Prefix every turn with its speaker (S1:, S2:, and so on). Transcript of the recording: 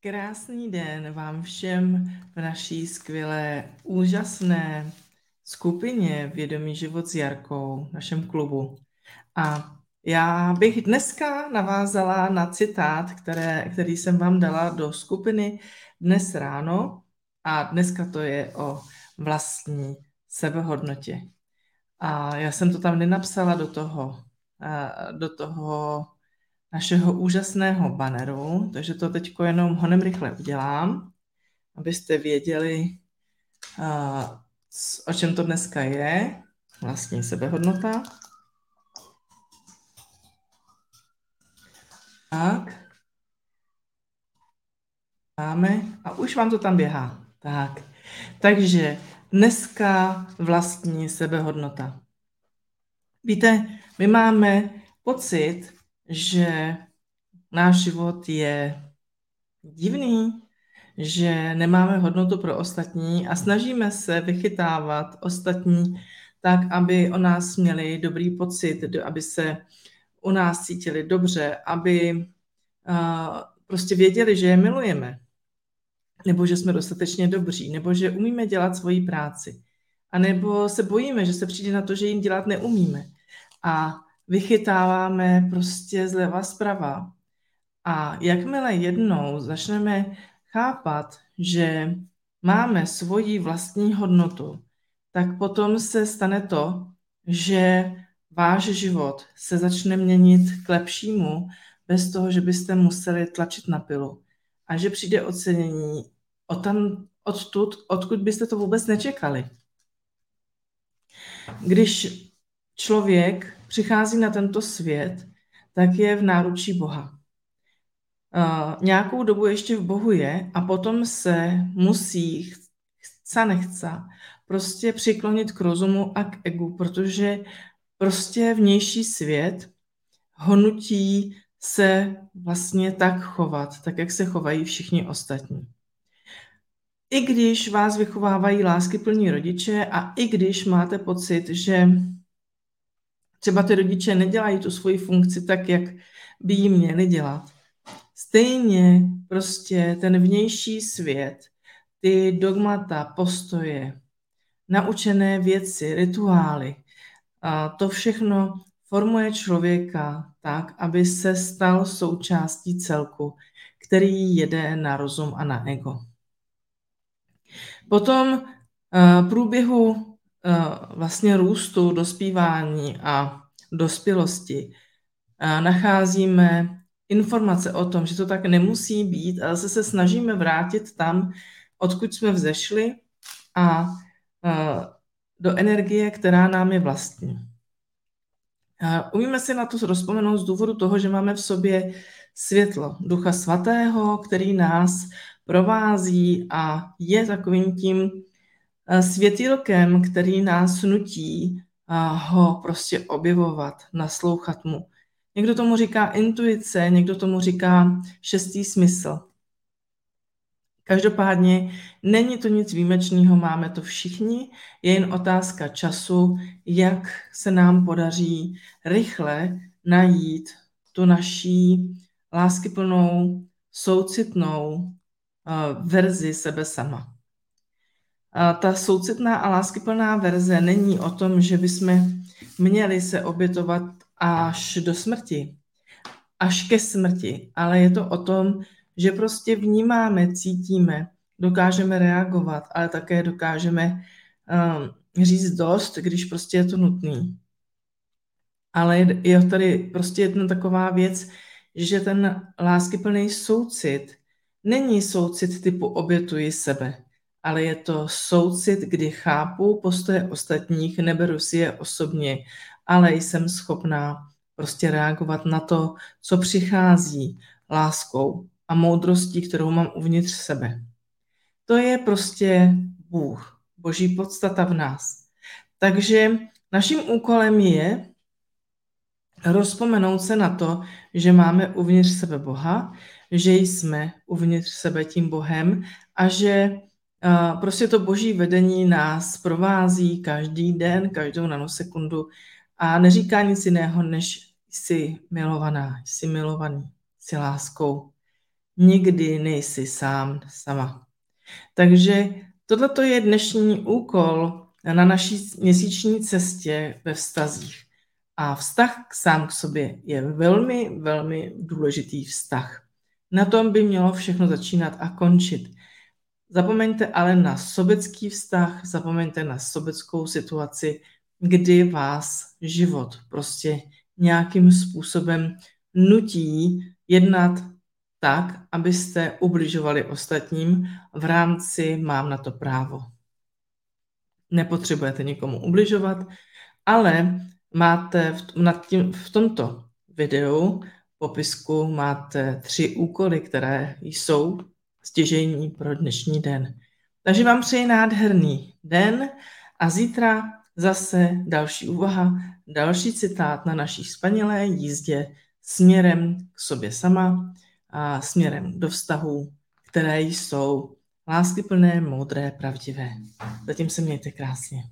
S1: Krásný den vám všem v naší skvělé, úžasné skupině Vědomý život s Jarkou, našem klubu. A já bych dneska navázala na citát, které, který jsem vám dala do skupiny dnes ráno a dneska to je o vlastní sebehodnotě. A já jsem to tam nenapsala do toho, do toho našeho úžasného banneru, takže to teď jenom honem rychle udělám, abyste věděli, o čem to dneska je, vlastní sebehodnota. Tak. Máme. A už vám to tam běhá. Tak. Takže dneska vlastní sebehodnota. Víte, my máme pocit, že náš život je divný, že nemáme hodnotu pro ostatní a snažíme se vychytávat ostatní tak, aby o nás měli dobrý pocit, aby se u nás cítili dobře, aby prostě věděli, že je milujeme, nebo že jsme dostatečně dobří, nebo že umíme dělat svoji práci, a nebo se bojíme, že se přijde na to, že jim dělat neumíme. A vychytáváme prostě zleva zprava. A jakmile jednou začneme chápat, že máme svoji vlastní hodnotu, tak potom se stane to, že váš život se začne měnit k lepšímu, bez toho, že byste museli tlačit na pilu. A že přijde ocenění od tam, odtud, odkud byste to vůbec nečekali. Když člověk přichází na tento svět, tak je v náručí Boha. Uh, nějakou dobu ještě v Bohu je a potom se musí, chce nechce, prostě přiklonit k rozumu a k egu, protože prostě vnější svět honutí se vlastně tak chovat, tak jak se chovají všichni ostatní. I když vás vychovávají lásky plní rodiče a i když máte pocit, že třeba ty rodiče nedělají tu svoji funkci tak, jak by ji měli dělat. Stejně prostě ten vnější svět, ty dogmata, postoje, naučené věci, rituály, a to všechno formuje člověka tak, aby se stal součástí celku, který jede na rozum a na ego. Potom průběhu vlastně růstu, dospívání a dospělosti eh, nacházíme informace o tom, že to tak nemusí být a zase se snažíme vrátit tam, odkud jsme vzešli a eh, do energie, která nám je vlastní. Umíme si na to rozpomenout z důvodu toho, že máme v sobě světlo Ducha Svatého, který nás provází a je takovým tím světýlkem, který nás nutí ho prostě objevovat, naslouchat mu. Někdo tomu říká intuice, někdo tomu říká šestý smysl. Každopádně není to nic výjimečného, máme to všichni, je jen otázka času, jak se nám podaří rychle najít tu naší láskyplnou, soucitnou verzi sebe sama ta soucitná a láskyplná verze není o tom, že bychom měli se obětovat až do smrti, až ke smrti, ale je to o tom, že prostě vnímáme, cítíme, dokážeme reagovat, ale také dokážeme um, říct dost, když prostě je to nutný. Ale je tady prostě jedna taková věc, že ten láskyplný soucit není soucit typu obětuji sebe ale je to soucit, kdy chápu postoje ostatních, neberu si je osobně, ale jsem schopná prostě reagovat na to, co přichází láskou a moudrostí, kterou mám uvnitř sebe. To je prostě Bůh, boží podstata v nás. Takže naším úkolem je rozpomenout se na to, že máme uvnitř sebe Boha, že jsme uvnitř sebe tím Bohem a že Prostě to boží vedení nás provází každý den, každou nanosekundu a neříká nic jiného, než jsi milovaná, jsi milovaný, jsi láskou. Nikdy nejsi sám, sama. Takže tohle je dnešní úkol na naší měsíční cestě ve vztazích. A vztah k sám k sobě je velmi, velmi důležitý vztah. Na tom by mělo všechno začínat a končit. Zapomeňte ale na sobecký vztah, zapomeňte na sobeckou situaci, kdy vás život prostě nějakým způsobem nutí jednat tak, abyste ubližovali ostatním v rámci mám na to právo. Nepotřebujete nikomu ubližovat, ale máte v, nad tím, v tomto videu popisku máte tři úkoly, které jsou stěžení pro dnešní den. Takže vám přeji nádherný den a zítra zase další úvaha, další citát na naší spanilé jízdě směrem k sobě sama a směrem do vztahů, které jsou láskyplné, moudré, pravdivé. Zatím se mějte krásně.